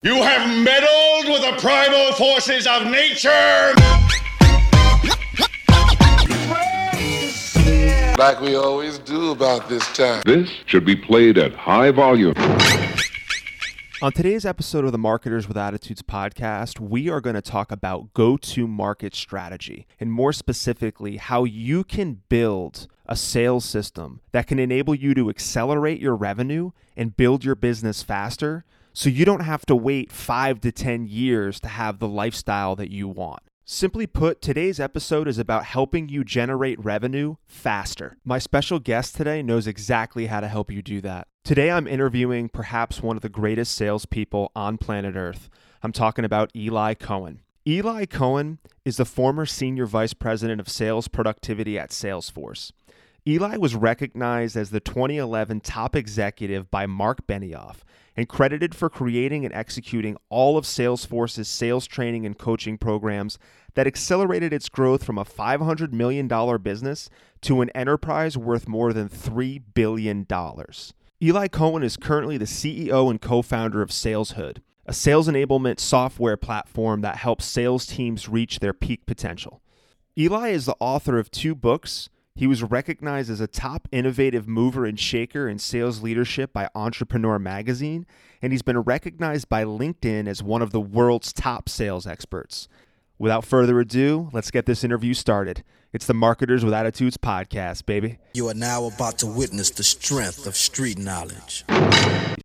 You have meddled with the primal forces of nature! Like we always do about this time. This should be played at high volume. On today's episode of the Marketers with Attitudes podcast, we are going to talk about go to market strategy and more specifically, how you can build a sales system that can enable you to accelerate your revenue and build your business faster so you don't have to wait five to 10 years to have the lifestyle that you want. Simply put, today's episode is about helping you generate revenue faster. My special guest today knows exactly how to help you do that. Today, I'm interviewing perhaps one of the greatest salespeople on planet Earth. I'm talking about Eli Cohen. Eli Cohen is the former senior vice president of sales productivity at Salesforce. Eli was recognized as the 2011 top executive by Mark Benioff and credited for creating and executing all of Salesforce's sales training and coaching programs that accelerated its growth from a $500 million business to an enterprise worth more than $3 billion. Eli Cohen is currently the CEO and co founder of SalesHood, a sales enablement software platform that helps sales teams reach their peak potential. Eli is the author of two books he was recognized as a top innovative mover and shaker in sales leadership by Entrepreneur Magazine, and he's been recognized by LinkedIn as one of the world's top sales experts. Without further ado, let's get this interview started. It's the Marketers with Attitudes podcast, baby. You are now about to witness the strength of street knowledge.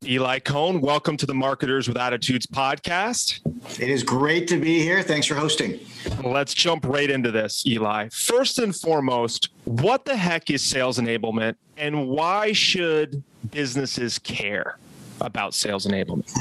Eli Cohen, welcome to the Marketers with Attitudes podcast. It is great to be here. Thanks for hosting. Let's jump right into this, Eli. First and foremost, what the heck is sales enablement and why should businesses care about sales enablement?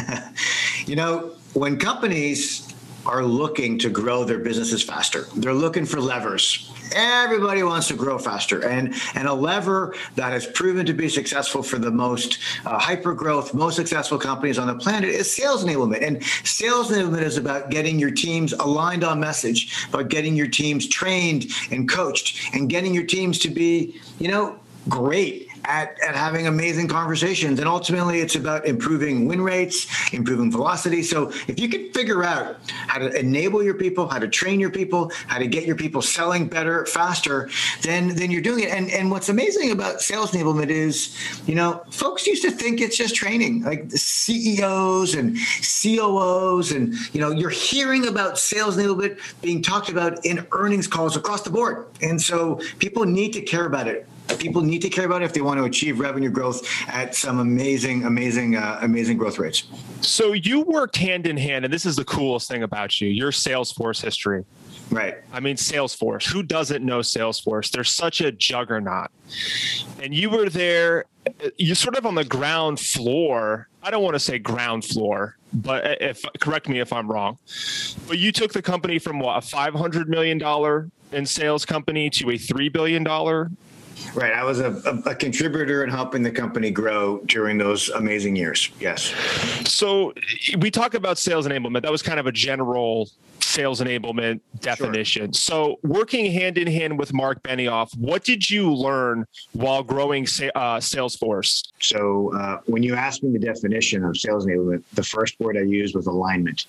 you know, when companies are looking to grow their businesses faster. They're looking for levers. Everybody wants to grow faster, and and a lever that has proven to be successful for the most uh, hyper growth, most successful companies on the planet is sales enablement. And sales enablement is about getting your teams aligned on message, about getting your teams trained and coached, and getting your teams to be, you know, great at, at having amazing conversations. And ultimately, it's about improving win rates, improving velocity. So if you can figure out how to enable your people, how to train your people, how to get your people selling better, faster, then then you're doing it. And and what's amazing about sales enablement is, you know, folks used to think it's just training, like the CEOs and COOs, and you know, you're hearing about sales enablement being talked about in earnings calls across the board. And so people need to care about it people need to care about it if they want to achieve revenue growth at some amazing, amazing, uh, amazing growth rates. So you worked hand in hand, and this is the coolest thing about you: your Salesforce history. Right. I mean, Salesforce. Who doesn't know Salesforce? They're such a juggernaut. And you were there, you sort of on the ground floor. I don't want to say ground floor, but if correct me if I'm wrong. But you took the company from what a 500 million dollar in sales company to a three billion dollar Right. I was a, a, a, contributor in helping the company grow during those amazing years. Yes. So we talk about sales enablement. That was kind of a general sales enablement definition. Sure. So working hand in hand with Mark Benioff, what did you learn while growing uh, Salesforce? So uh, when you asked me the definition of sales enablement, the first word I used was alignment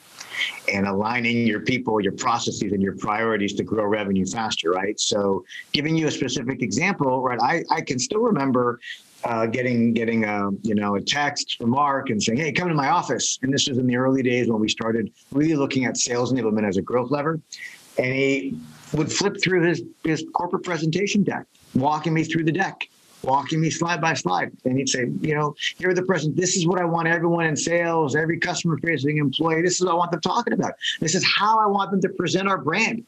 and aligning your people, your processes, and your priorities to grow revenue faster, right? So, giving you a specific example, right? I, I can still remember uh, getting getting a you know a text from Mark and saying, "Hey, come to my office." And this was in the early days when we started really looking at sales enablement as a growth lever. And he would flip through his his corporate presentation deck, walking me through the deck walking me slide by slide. And he'd say, you know, here are the present. This is what I want everyone in sales, every customer facing employee. This is what I want them talking about. This is how I want them to present our brand.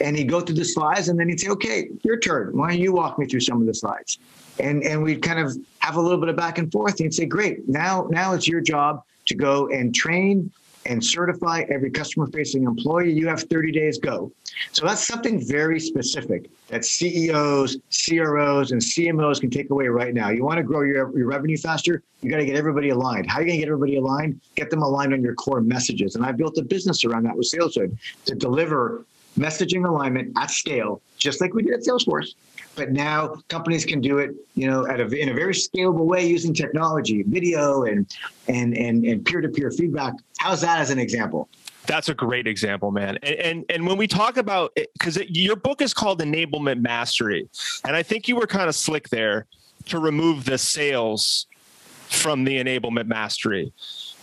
And he'd go through the slides and then he'd say, okay, your turn. Why don't you walk me through some of the slides? And and we'd kind of have a little bit of back and forth. And he'd say, great, now now it's your job to go and train and certify every customer facing employee. You have 30 days go. So that's something very specific that CEOs, CROs, and CMOs can take away right now. You want to grow your, your revenue faster, you got to get everybody aligned. How are you going to get everybody aligned? Get them aligned on your core messages. And I built a business around that with SalesHood to deliver messaging alignment at scale, just like we did at Salesforce, but now companies can do it, you know, at a, in a very scalable way using technology, video and and and and peer-to-peer feedback. How's that as an example? That's a great example, man. And and, and when we talk about because your book is called Enablement Mastery, and I think you were kind of slick there to remove the sales from the enablement mastery.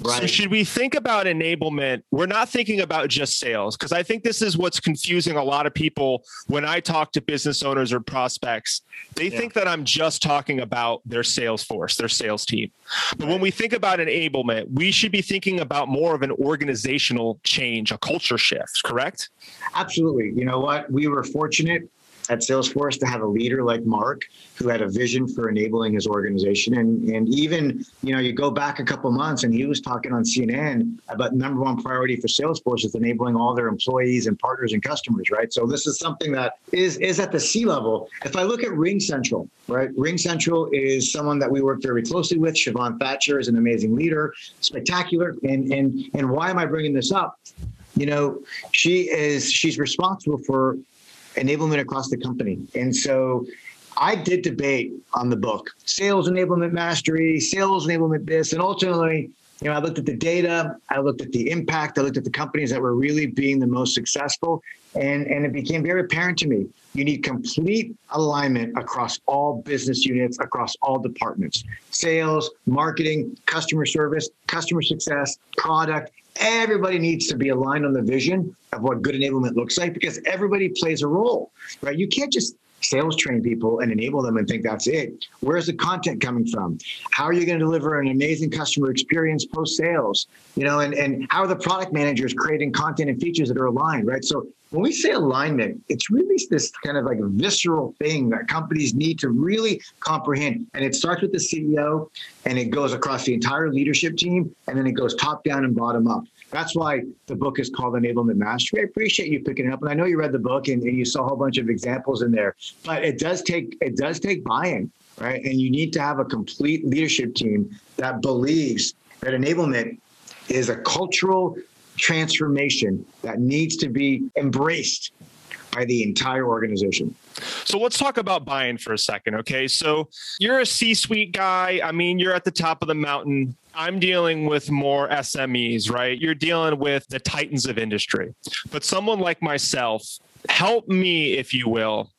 Right. So should we think about enablement? We're not thinking about just sales because I think this is what's confusing a lot of people when I talk to business owners or prospects. They yeah. think that I'm just talking about their sales force, their sales team. But right. when we think about enablement, we should be thinking about more of an organizational change, a culture shift, correct? Absolutely. You know what? We were fortunate at Salesforce to have a leader like Mark who had a vision for enabling his organization. And, and even, you know, you go back a couple months and he was talking on CNN about number one priority for Salesforce is enabling all their employees and partners and customers, right? So this is something that is, is at the C level. If I look at RingCentral, right? RingCentral is someone that we work very closely with. Siobhan Thatcher is an amazing leader, spectacular. And, and, and why am I bringing this up? you know she is she's responsible for enablement across the company. And so I did debate on the book, sales enablement mastery, sales enablement this, and ultimately, you know, I looked at the data, I looked at the impact, I looked at the companies that were really being the most successful, and, and it became very apparent to me. You need complete alignment across all business units, across all departments sales, marketing, customer service, customer success, product, everybody needs to be aligned on the vision of what good enablement looks like because everybody plays a role, right? You can't just sales train people and enable them and think that's it. Where's the content coming from? How are you going to deliver an amazing customer experience post sales? You know, and, and how are the product managers creating content and features that are aligned, right? So when we say alignment, it's really this kind of like visceral thing that companies need to really comprehend. And it starts with the CEO and it goes across the entire leadership team and then it goes top down and bottom up. That's why the book is called Enablement Mastery. I appreciate you picking it up. And I know you read the book and, and you saw a whole bunch of examples in there, but it does take it does take buy-in, right? And you need to have a complete leadership team that believes that enablement is a cultural transformation that needs to be embraced by the entire organization. So let's talk about buy-in for a second, okay? So you're a C-suite guy. I mean, you're at the top of the mountain. I'm dealing with more SMEs, right? You're dealing with the titans of industry. But someone like myself, help me, if you will,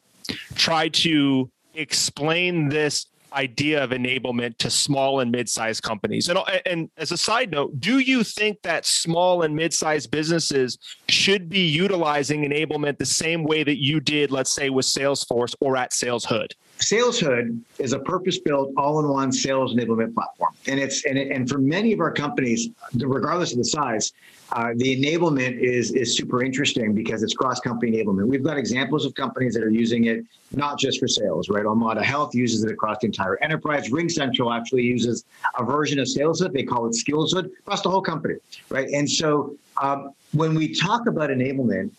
try to explain this idea of enablement to small and mid-sized companies. And, and as a side note, do you think that small and mid-sized businesses should be utilizing enablement the same way that you did, let's say, with Salesforce or at SalesHood? SalesHood is a purpose-built, all-in-one sales enablement platform, and it's and, it, and for many of our companies, regardless of the size, uh, the enablement is is super interesting because it's cross-company enablement. We've got examples of companies that are using it not just for sales, right? Omada Health uses it across the entire enterprise. RingCentral actually uses a version of SalesHood. They call it SkillsHood across the whole company, right? And so um, when we talk about enablement,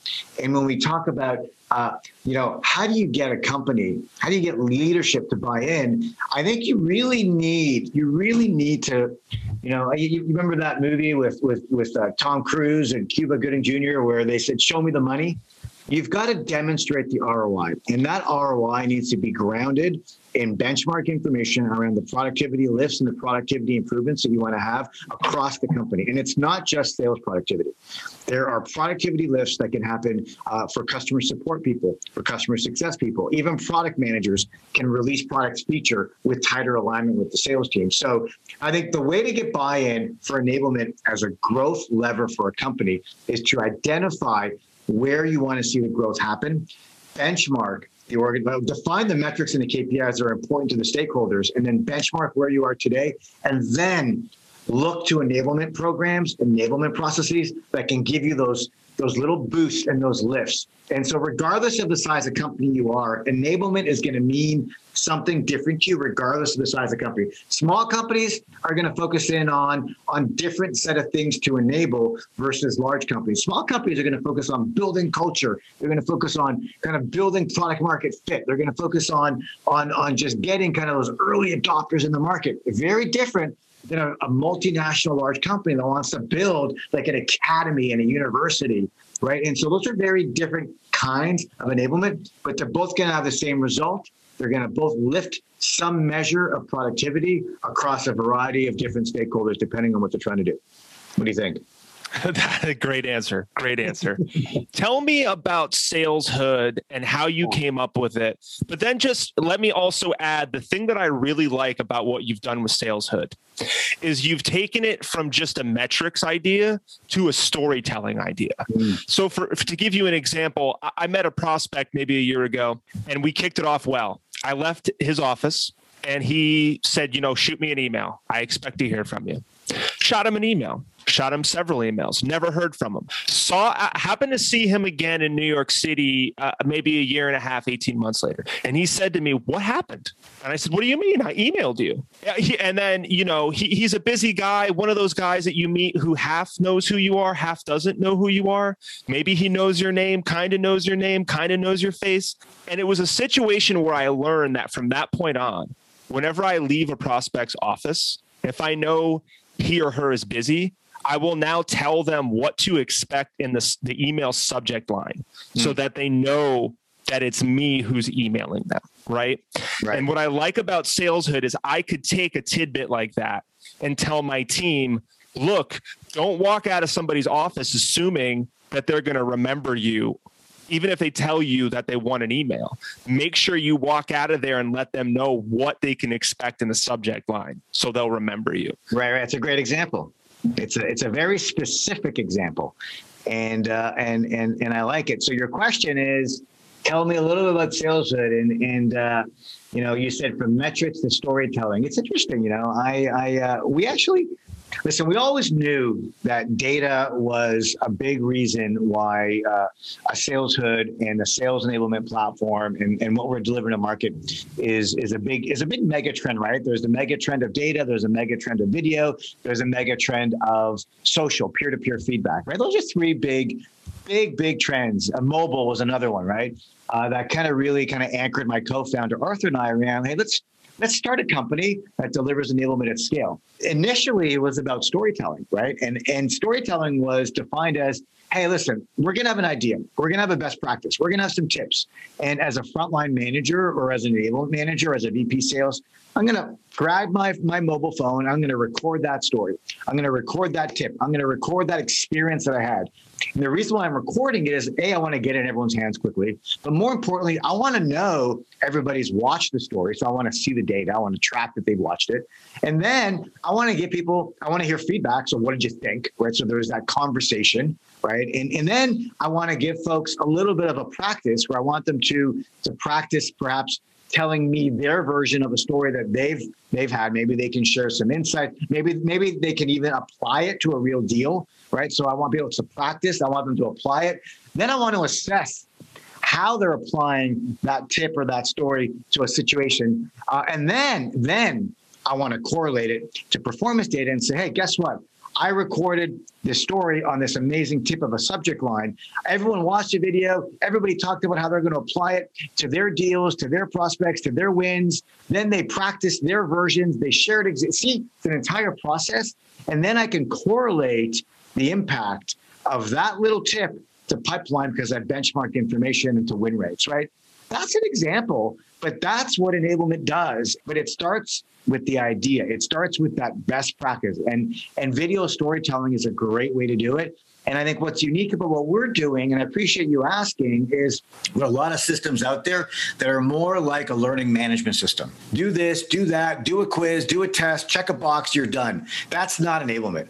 and when we talk about uh, you know, how do you get a company? How do you get leadership to buy in? I think you really need, you really need to, you know, you, you remember that movie with with with uh, Tom Cruise and Cuba Gooding Jr. where they said, "Show me the money." You've got to demonstrate the ROI, and that ROI needs to be grounded in benchmark information around the productivity lifts and the productivity improvements that you want to have across the company. And it's not just sales productivity. There are productivity lifts that can happen uh, for customer support people, for customer success people. Even product managers can release products feature with tighter alignment with the sales team. So I think the way to get buy-in for enablement as a growth lever for a company is to identify where you want to see the growth happen, benchmark the organ, define the metrics and the KPIs that are important to the stakeholders, and then benchmark where you are today, and then look to enablement programs, enablement processes that can give you those those little boosts and those lifts. And so, regardless of the size of company you are, enablement is going to mean something different to you, regardless of the size of company. Small companies are going to focus in on on different set of things to enable versus large companies. Small companies are going to focus on building culture. They're going to focus on kind of building product market fit. They're going to focus on on on just getting kind of those early adopters in the market. Very different a multinational large company that wants to build like an academy and a university, right? And so those are very different kinds of enablement, but they're both going to have the same result they're going to both lift some measure of productivity across a variety of different stakeholders, depending on what they're trying to do. What do you think? Great answer. Great answer. Tell me about Saleshood and how you came up with it. But then just let me also add the thing that I really like about what you've done with Saleshood is you've taken it from just a metrics idea to a storytelling idea. Mm. So for to give you an example, I met a prospect maybe a year ago and we kicked it off well. I left his office and he said, you know, shoot me an email. I expect to hear from you. Shot him an email shot him several emails never heard from him. Saw happened to see him again in new york city uh, maybe a year and a half 18 months later. And he said to me what happened? And i said what do you mean? I emailed you. And then you know he, he's a busy guy one of those guys that you meet who half knows who you are half doesn't know who you are. Maybe he knows your name kind of knows your name kind of knows your face. And it was a situation where i learned that from that point on whenever i leave a prospect's office if i know he or her is busy I will now tell them what to expect in the, the email subject line mm. so hmm. that they know that it's me who's emailing them. Right? right. And what I like about Saleshood is I could take a tidbit like that and tell my team, look, don't walk out of somebody's office assuming that they're going to remember you even if they tell you that they want an email, make sure you walk out of there and let them know what they can expect in the subject line so they'll remember you. Right, right. It's a great example. It's a it's a very specific example, and uh, and and and I like it. So your question is, tell me a little bit about Saleshood, and and uh, you know you said from metrics to storytelling. It's interesting. You know, I I uh, we actually Listen, we always knew that data was a big reason why uh, a Saleshood and a sales enablement platform and, and what we're delivering to market is is a big is a big mega trend, right? There's the mega trend of data, there's a mega trend of video, there's a mega trend of social peer-to-peer feedback, right? Those are three big, big, big trends. Uh, mobile was another one, right? Uh, that kind of really kind of anchored my co-founder Arthur and I around, hey, let's let's start a company that delivers enablement at scale. Initially, it was about storytelling, right? And and storytelling was defined as, hey, listen, we're gonna have an idea, we're gonna have a best practice, we're gonna have some tips, and as a frontline manager or as an enablement manager, as a VP sales, I'm gonna grab my my mobile phone, I'm gonna record that story, I'm gonna record that tip, I'm gonna record that experience that I had. And the reason why I'm recording it is A, I want to get it in everyone's hands quickly. But more importantly, I want to know everybody's watched the story. So I want to see the data. I want to track that they've watched it. And then I want to get people, I want to hear feedback. So what did you think? Right. So there's that conversation. Right. And, and then I want to give folks a little bit of a practice where I want them to to practice perhaps telling me their version of a story that they've they've had. Maybe they can share some insight. Maybe maybe they can even apply it to a real deal, right? So I want people to practice. I want them to apply it. Then I want to assess how they're applying that tip or that story to a situation, uh, and then then I want to correlate it to performance data and say, hey, guess what? I recorded this story on this amazing tip of a subject line. Everyone watched the video. Everybody talked about how they're going to apply it to their deals, to their prospects, to their wins. Then they practiced their versions. They shared. Ex- See, it's an entire process. And then I can correlate the impact of that little tip to pipeline because I benchmarked information into win rates, right? That's an example, but that's what enablement does. But it starts with the idea. It starts with that best practice. And and video storytelling is a great way to do it. And I think what's unique about what we're doing, and I appreciate you asking, is there are a lot of systems out there that are more like a learning management system. Do this, do that, do a quiz, do a test, check a box, you're done. That's not enablement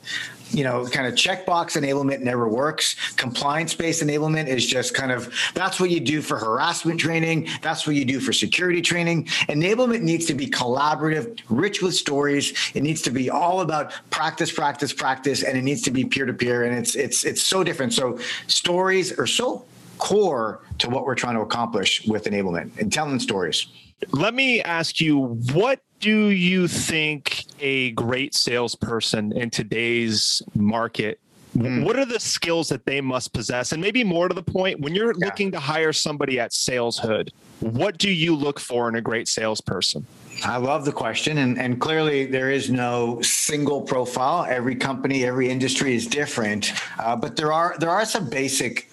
you know, kind of checkbox enablement never works. Compliance based enablement is just kind of that's what you do for harassment training. That's what you do for security training. Enablement needs to be collaborative, rich with stories. It needs to be all about practice, practice, practice, and it needs to be peer to peer. And it's it's it's so different. So stories are so core to what we're trying to accomplish with enablement and telling stories. Let me ask you what do you think a great salesperson in today's market Mm. What are the skills that they must possess? And maybe more to the point, when you're yeah. looking to hire somebody at Saleshood, what do you look for in a great salesperson? I love the question, and, and clearly there is no single profile. Every company, every industry is different, uh, but there are there are some basic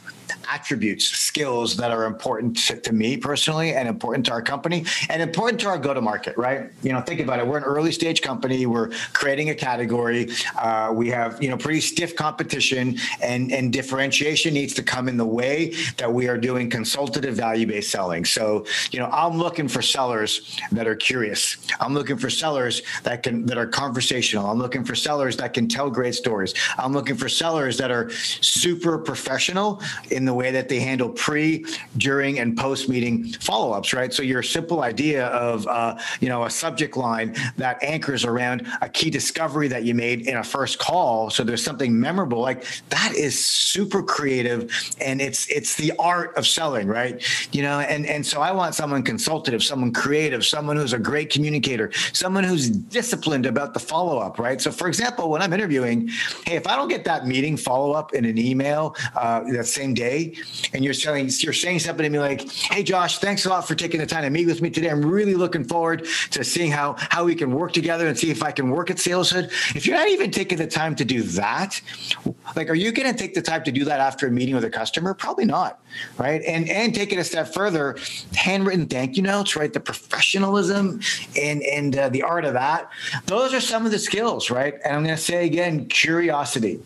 attributes, skills that are important to, to me personally and important to our company and important to our go to market, right? You know, think about it. We're an early stage company. We're creating a category. Uh, we have, you know, pretty stiff competition and, and differentiation needs to come in the way that we are doing consultative value based selling. So, you know, I'm looking for sellers that are curious. I'm looking for sellers that can, that are conversational. I'm looking for sellers that can tell great stories. I'm looking for sellers that are super professional in the way that they handle pre, during, and post meeting follow ups, right? So your simple idea of, uh, you know, a subject line that anchors around a key discovery that you made in a first call. So there's something memorable like that is super creative and it's, it's the art of selling, right? You know, and, and so I want someone consultative, someone creative, someone who's a great communicator, someone who's disciplined about the follow up, right? So for example, when I'm interviewing, hey, if I don't get that meeting follow up in an email uh, that same day, and you're saying you're saying something to me like, "Hey, Josh, thanks a lot for taking the time to meet with me today. I'm really looking forward to seeing how how we can work together and see if I can work at SalesHood." If you're not even taking the time to do that, like, are you going to take the time to do that after a meeting with a customer? Probably not, right? And and take it a step further, handwritten thank you notes, right? The professionalism and and uh, the art of that. Those are some of the skills, right? And I'm going to say again, curiosity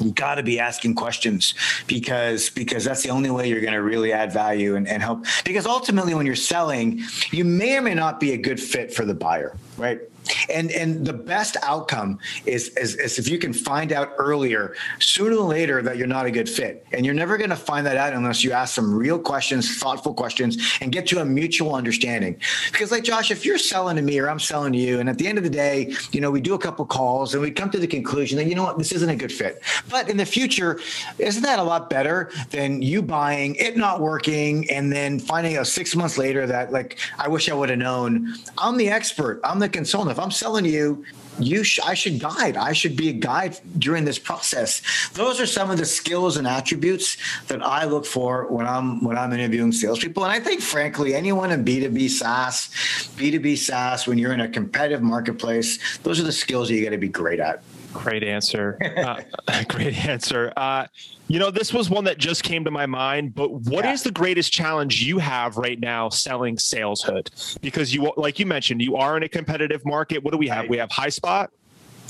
you got to be asking questions because because that's the only way you're going to really add value and, and help. Because ultimately when you're selling you may or may not be a good fit for the buyer right and and the best outcome is, is, is if you can find out earlier sooner than later that you're not a good fit. And you're never going to find that out unless you ask some real questions thoughtful questions and get to a mutual understanding. Because like josh if you're selling to me or i'm selling to you and at the end of the day you know we do a couple calls and we come to the conclusion that you know what this isn't a good fit. But in the future isn't that a lot better than you buying it not working and then finding out six months later that like i wish i would have known? I'm the expert. I'm the consultant if I'm selling you, you sh- I should guide. I should be a guide during this process. Those are some of the skills and attributes that I look for when I'm when I'm interviewing salespeople. And I think, frankly, anyone in B2B SaaS, B2B SaaS, when you're in a competitive marketplace, those are the skills that you got to be great at. Great answer. Uh, great answer. Uh, you know, this was one that just came to my mind, but what yeah. is the greatest challenge you have right now selling SalesHood? Because you, like you mentioned, you are in a competitive market. What do we have? Right. We have Highspot.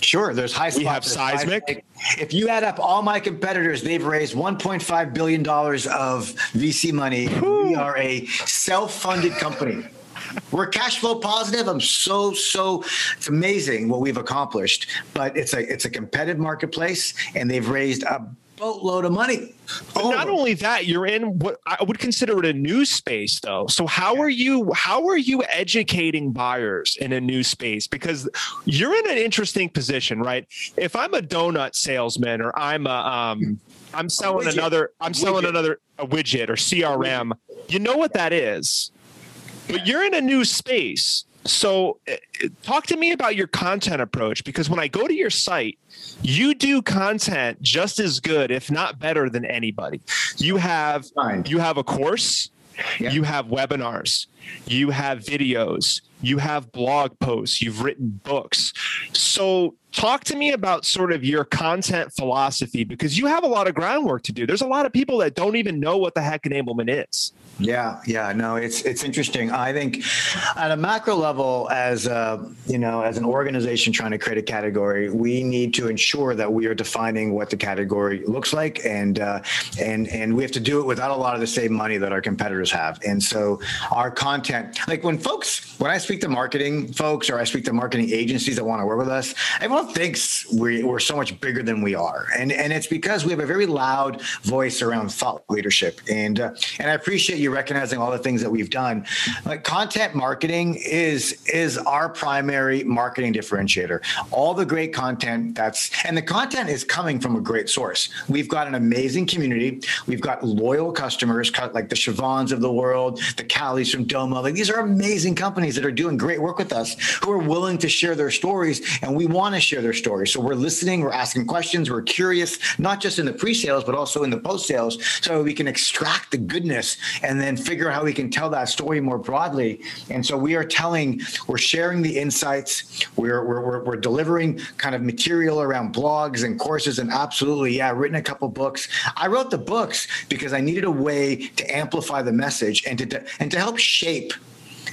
Sure, there's high. Spot. We have Seismic. seismic. If you add up all my competitors, they've raised 1.5 billion dollars of VC money. We are a self-funded company. We're cash flow positive. I'm so so. It's amazing what we've accomplished, but it's a it's a competitive marketplace, and they've raised a boatload of money. But not only that, you're in what I would consider it a new space though. So how are you how are you educating buyers in a new space? Because you're in an interesting position, right? If I'm a donut salesman or I'm a um I'm selling another I'm selling another a widget or CRM, you know what that is. But you're in a new space. So eh, talk to me about your content approach because when I go to your site you do content just as good, if not better than anybody. You have you have a course, yeah. you have webinars, you have videos, you have blog posts, you've written books. So talk to me about sort of your content philosophy because you have a lot of groundwork to do. There's a lot of people that don't even know what the heck enablement is. Yeah, yeah, no, it's it's interesting. I think at a macro level, as a, you know, as an organization trying to create a category, we need to ensure that we are defining what the category looks like, and uh, and and we have to do it without a lot of the same money that our competitors have. And so our content, like when folks, when I speak to marketing folks or I speak to marketing agencies that want to work with us, everyone thinks we, we're so much bigger than we are, and and it's because we have a very loud voice around thought leadership, and uh, and I appreciate you recognizing all the things that we've done. Like content marketing is is our primary marketing differentiator. All the great content that's and the content is coming from a great source. We've got an amazing community. We've got loyal customers like the Siobhans of the world, the Callies from Domo. Like these are amazing companies that are doing great work with us who are willing to share their stories and we want to share share their story. So we're listening, we're asking questions, we're curious, not just in the pre-sales, but also in the post-sales, so we can extract the goodness and then figure out how we can tell that story more broadly. And so we are telling, we're sharing the insights, we're we're we're, delivering kind of material around blogs and courses, and absolutely, yeah, I've written a couple books. I wrote the books because I needed a way to amplify the message and to and to help shape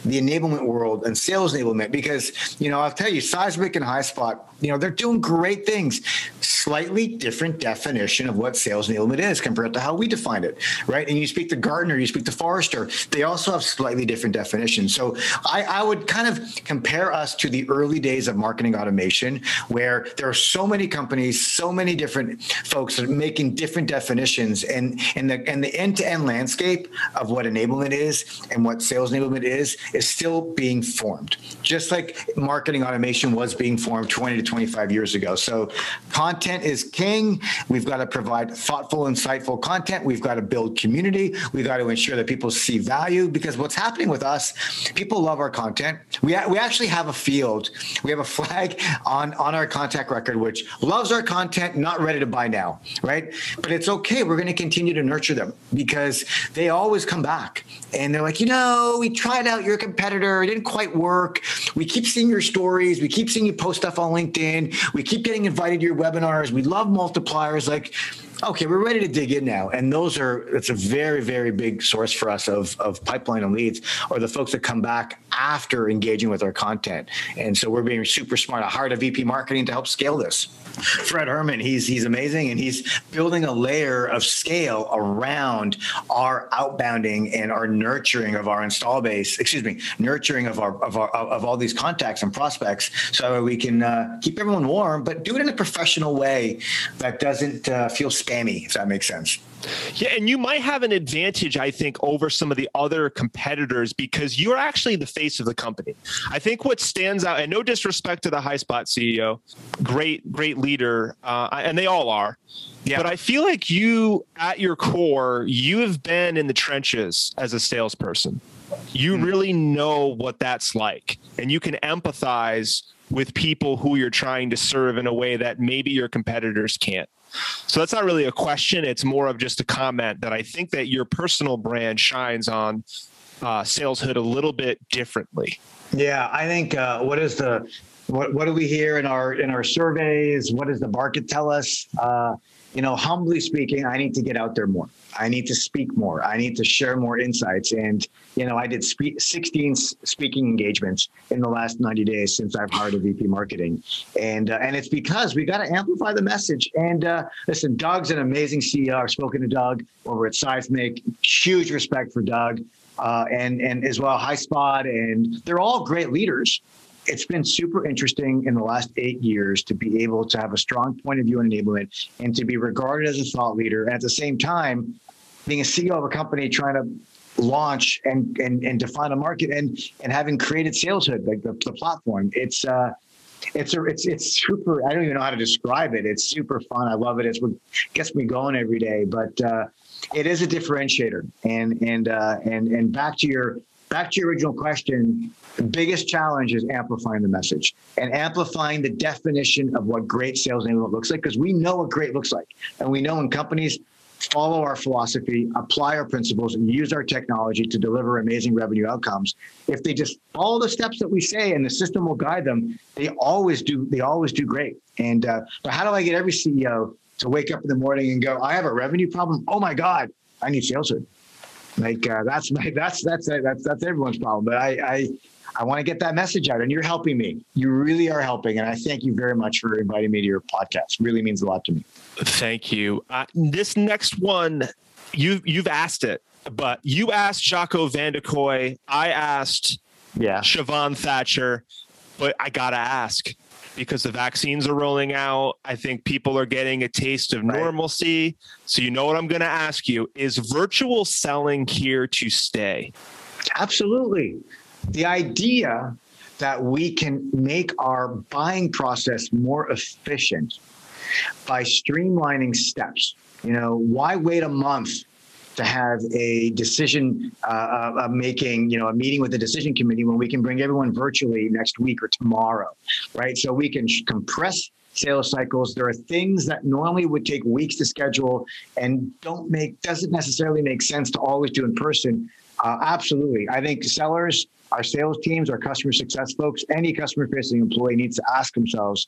the enablement world and sales enablement because you know I'll tell you Seismic and Highspot you know they're doing great things. Slightly different definition of what sales enablement is compared to how we define it right? And you speak to Gartner you speak to Forrester they also have slightly different definitions. So I, I would kind of compare us to the early days of marketing automation where there are so many companies so many different folks making different definitions and and the and the end-to-end landscape of what enablement is and what sales enablement is is still being formed, just like marketing automation was being formed 20 to 25 years ago. So, content is king. We've got to provide thoughtful, insightful content. We've got to build community. We've got to ensure that people see value because what's happening with us, people love our content. We, we actually have a field, we have a flag on, on our contact record, which loves our content, not ready to buy now, right? But it's okay. We're going to continue to nurture them because they always come back and they're like, you know, we tried out your competitor. It didn't quite work. We keep seeing your stories. We keep seeing you post stuff on LinkedIn. We keep getting invited to your webinars. We love multipliers. Like, okay, we're ready to dig in now. And those are, it's a very, very big source for us of, of pipeline and leads or the folks that come back after engaging with our content. And so we're being super smart. I hired a VP marketing to help scale this. Fred Herman, he's he's amazing, and he's building a layer of scale around our outbounding and our nurturing of our install base. Excuse me, nurturing of our of our of all these contacts and prospects, so we can uh, keep everyone warm, but do it in a professional way that doesn't uh, feel spammy. If that makes sense. Yeah, and you might have an advantage, I think, over some of the other competitors because you're actually the face of the company. I think what stands out, and no disrespect to the Highspot CEO, great, great leader, uh, and they all are. Yeah. But I feel like you, at your core, you have been in the trenches as a salesperson. You mm-hmm. really know what that's like, and you can empathize with people who you're trying to serve in a way that maybe your competitors can't. So that's not really a question. It's more of just a comment that I think that your personal brand shines on uh, Saleshood a little bit differently. Yeah, I think uh, what is the what what do we hear in our in our surveys? What does the market tell us? Uh, you know, humbly speaking, I need to get out there more. I need to speak more. I need to share more insights. And, you know, I did spe- 16 speaking engagements in the last 90 days since I've hired a VP marketing. And, uh, and it's because we got to amplify the message. And uh, listen, Doug's an amazing CEO. I've spoken to Doug over at Seismic. Huge respect for Doug. Uh, and and as well Highspot, and they're all great leaders it's been super interesting in the last eight years to be able to have a strong point of view on enablement and to be regarded as a thought leader. And at the same time, being a CEO of a company trying to launch and and, and define a market and and having created Saleshood, like the, the platform, it's uh it's a, it's it's super. I don't even know how to describe it. It's super fun. I love it. It's what gets me going every day. But uh, it is a differentiator. And and uh, and and back to your back to your original question, the biggest challenge is amplifying the message and amplifying the definition of what great sales enablement looks like because we know what great looks like. And we know when companies follow our philosophy, apply our principles, and use our technology to deliver amazing revenue outcomes. If they just follow the steps that we say and the system will guide them, they always do. They always do great. And uh, but how do I get every CEO to wake up in the morning and go, "I have a revenue problem. Oh my God, I need sales." Like uh, that's my that's that's that's that's everyone's problem. But I I I want to get that message out, and you're helping me. You really are helping, and I thank you very much for inviting me to your podcast. It really means a lot to me. Thank you. Uh, this next one, you you've asked it, but you asked Jacco van der Kooij. I asked yeah Siobhan Thatcher, but I gotta ask because the vaccines are rolling out. I think people are getting a taste of normalcy. Right. So, you know what I'm going to ask you is virtual selling here to stay? Absolutely. The idea that we can make our buying process more efficient by streamlining steps. You know, why wait a month to have a decision uh, uh, making, you know, a meeting with the decision committee when we can bring everyone virtually next week or tomorrow, right? So we can compress sales cycles. There are things that normally would take weeks to schedule and don't make doesn't necessarily make sense to always do in person. Uh, absolutely, I think sellers, our sales teams, our customer success folks, any customer facing employee needs to ask themselves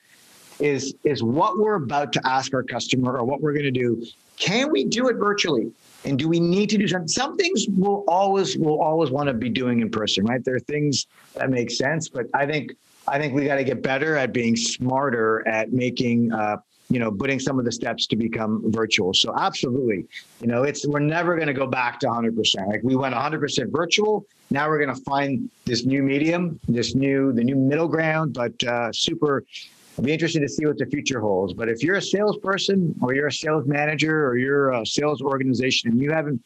is is what we're about to ask our customer or what we're going to do can we do it virtually and do we need to do something? Some things we'll always will always want to be doing in person right? There are things that make sense but i think i think we got to get better at being smarter at making uh, you know putting some of the steps to become virtual. So absolutely you know it's we're never going to go back to 100% like we went 100% virtual. Now we're going to find this new medium this new the new middle ground but uh, super I'll be interested to see what the future holds. But if you're a salesperson or you're a sales manager or you're a sales organization and you haven't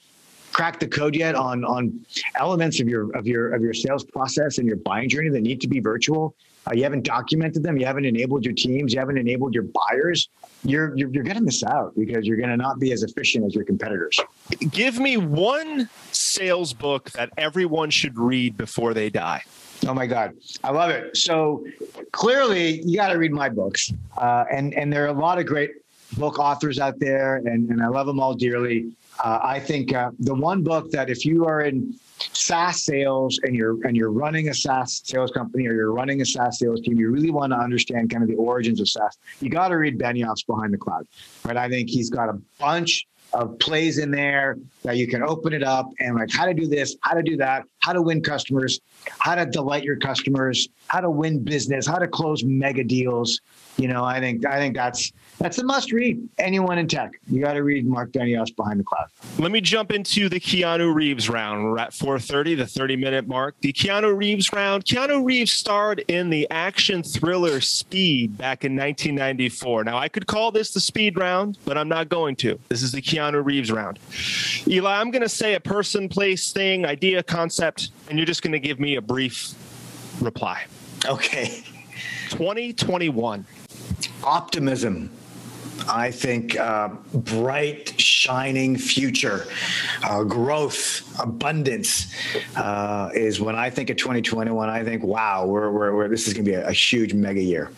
cracked the code yet on on elements of your of your of your sales process and your buying journey that need to be virtual, uh, you haven't documented them, you haven't enabled your teams, you haven't enabled your buyers, you're you're, you're going to miss out because you're going to not be as efficient as your competitors. Give me one sales book that everyone should read before they die. Oh my God, I love it. So clearly, you got to read my books, uh, and and there are a lot of great book authors out there, and and I love them all dearly. Uh, I think uh, the one book that if you are in SaaS sales and you're and you're running a SaaS sales company or you're running a SaaS sales team, you really want to understand kind of the origins of SaaS. You got to read Benioff's Behind the Cloud, right? I think he's got a bunch of plays in there that you can open it up and like how to do this, how to do that, how to win customers, how to delight your customers, how to win business, how to close mega deals. You know, I think I think that's that's a must read. Anyone in tech, you got to read Mark Benioff's Behind the Cloud. Let me jump into the Keanu Reeves round. We're at 4:30, the 30-minute mark. The Keanu Reeves round. Keanu Reeves starred in the action thriller Speed back in 1994. Now, I could call this the Speed round, but I'm not going to. This is the Keanu Reeves round. Eli, I'm going to say a person, place, thing, idea, concept, and you're just going to give me a brief reply. Okay. 2021. Optimism. I think uh, bright, shining future, uh, growth, abundance uh, is when I think of 2021. I think, wow, we're, we're, we're this is going to be a, a huge mega year.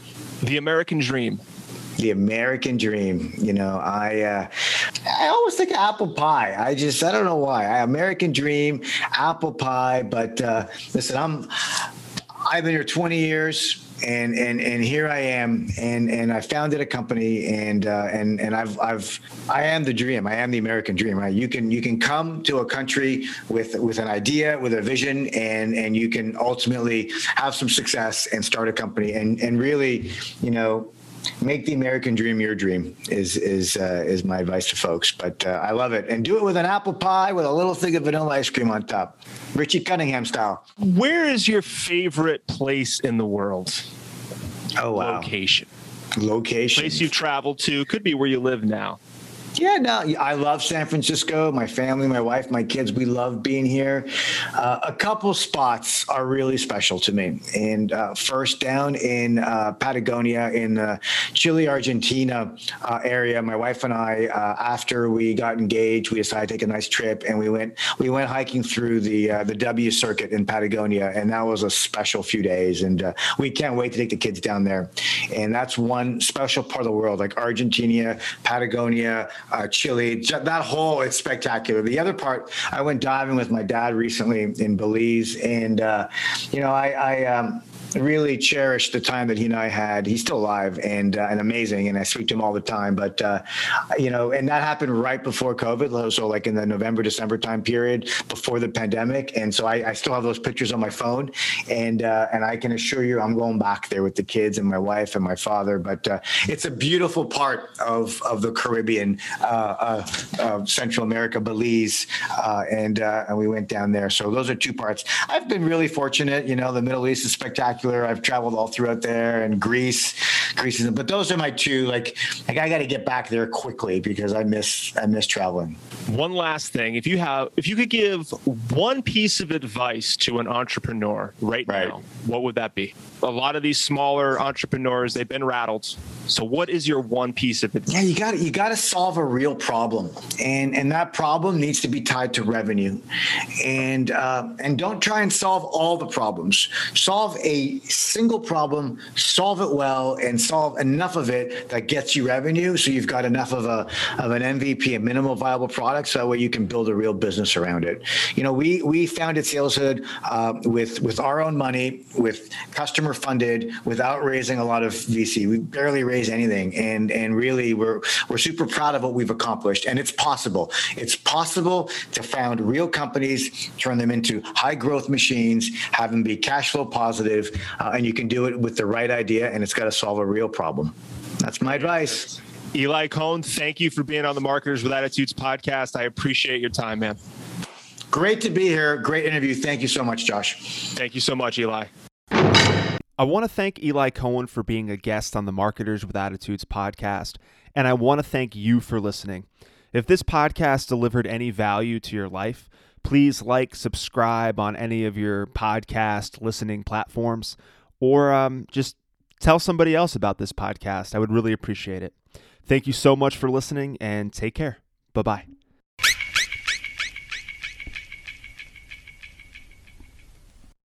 The American Dream. The American Dream. You know, I uh, I always think of apple pie. I just I don't know why. I, American Dream, apple pie. But uh, listen, I'm I've been here 20 years and and and here I am, and and I founded a company, and uh, and and I've I've I am the dream. I am the American dream. Right? You can you can come to a country with with an idea, with a vision, and and you can ultimately have some success and start a company, and and really, you know, make the American dream your dream is is uh, is my advice to folks. But uh, I love it, and do it with an apple pie with a little thing of vanilla ice cream on top, Richie Cunningham style. Where is your favorite place in the world? Oh wow, location. Location. Place you've traveled to could be where you live now. Yeah, no, I love San Francisco. My family, my wife, my kids, we love being here. Uh, a couple spots are really special to me. And uh, first, down in uh, Patagonia, in the Chile, Argentina uh, area, my wife and I, uh, after we got engaged, we decided to take a nice trip, and we went we went hiking through the uh, the W Circuit in Patagonia, and that was a special few days. And we can't wait to take the kids down there. And that's one special part of the world, like Argentina, Patagonia uh, Chile. That whole it's spectacular. The other part, I went diving with my dad recently in Belize, and uh, you know, I, I um, really cherish the time that he and I had. He's still alive and uh, and amazing, and I speak to him all the time. But uh, you know, and that happened right before COVID, so like in the November December time period before the pandemic. And so I, I still have those pictures on my phone, and uh, and I can assure you, I'm going back there with the kids and my wife and my father. But uh, it's a beautiful part of of the Caribbean, uh, uh, Central America, Belize, and and we went down there. So those are two parts. I've been really fortunate. You know, the Middle East is spectacular spectacular. I've traveled all throughout there and Greece, creases. But those are my two. Like, like I got to get back there quickly because I miss I miss traveling. One last thing, if you have, if you could give one piece of advice to an entrepreneur right, right. now, what would that be? A lot of these smaller entrepreneurs, they've been rattled. So, what is your one piece of advice? Yeah, you got you got to solve a real problem, and and that problem needs to be tied to revenue, and uh, and don't try and solve all the problems. Solve a single problem, solve it well, and solve enough of it that gets you revenue. So you've got enough of a of an MVP, a minimal viable product, so that way you can build a real business around it. You know, we we founded Saleshood uh, with with our own money, with customer funded, without raising a lot of VC. We barely raised anything, and and really we're we're super proud of what we've accomplished, and it's possible. It's possible to found real companies, turn them into high growth machines, have them be cash flow positive, uh, and you can do it with the right idea, and it's got to solve a real problem. That's my advice. Eli Cohen, thank you for being on the Marketers with Attitudes podcast. I appreciate your time, man. Great to be here. Great interview. Thank you so much, Josh. Thank you so much, Eli. I want to thank Eli Cohen for being a guest on the Marketers with Attitudes podcast, and I want to thank you for listening. If this podcast delivered any value to your life, please like, subscribe on any of your podcast listening platforms, or um, just tell somebody else about this podcast. I would really appreciate it. Thank you so much for listening and take care. Bye bye.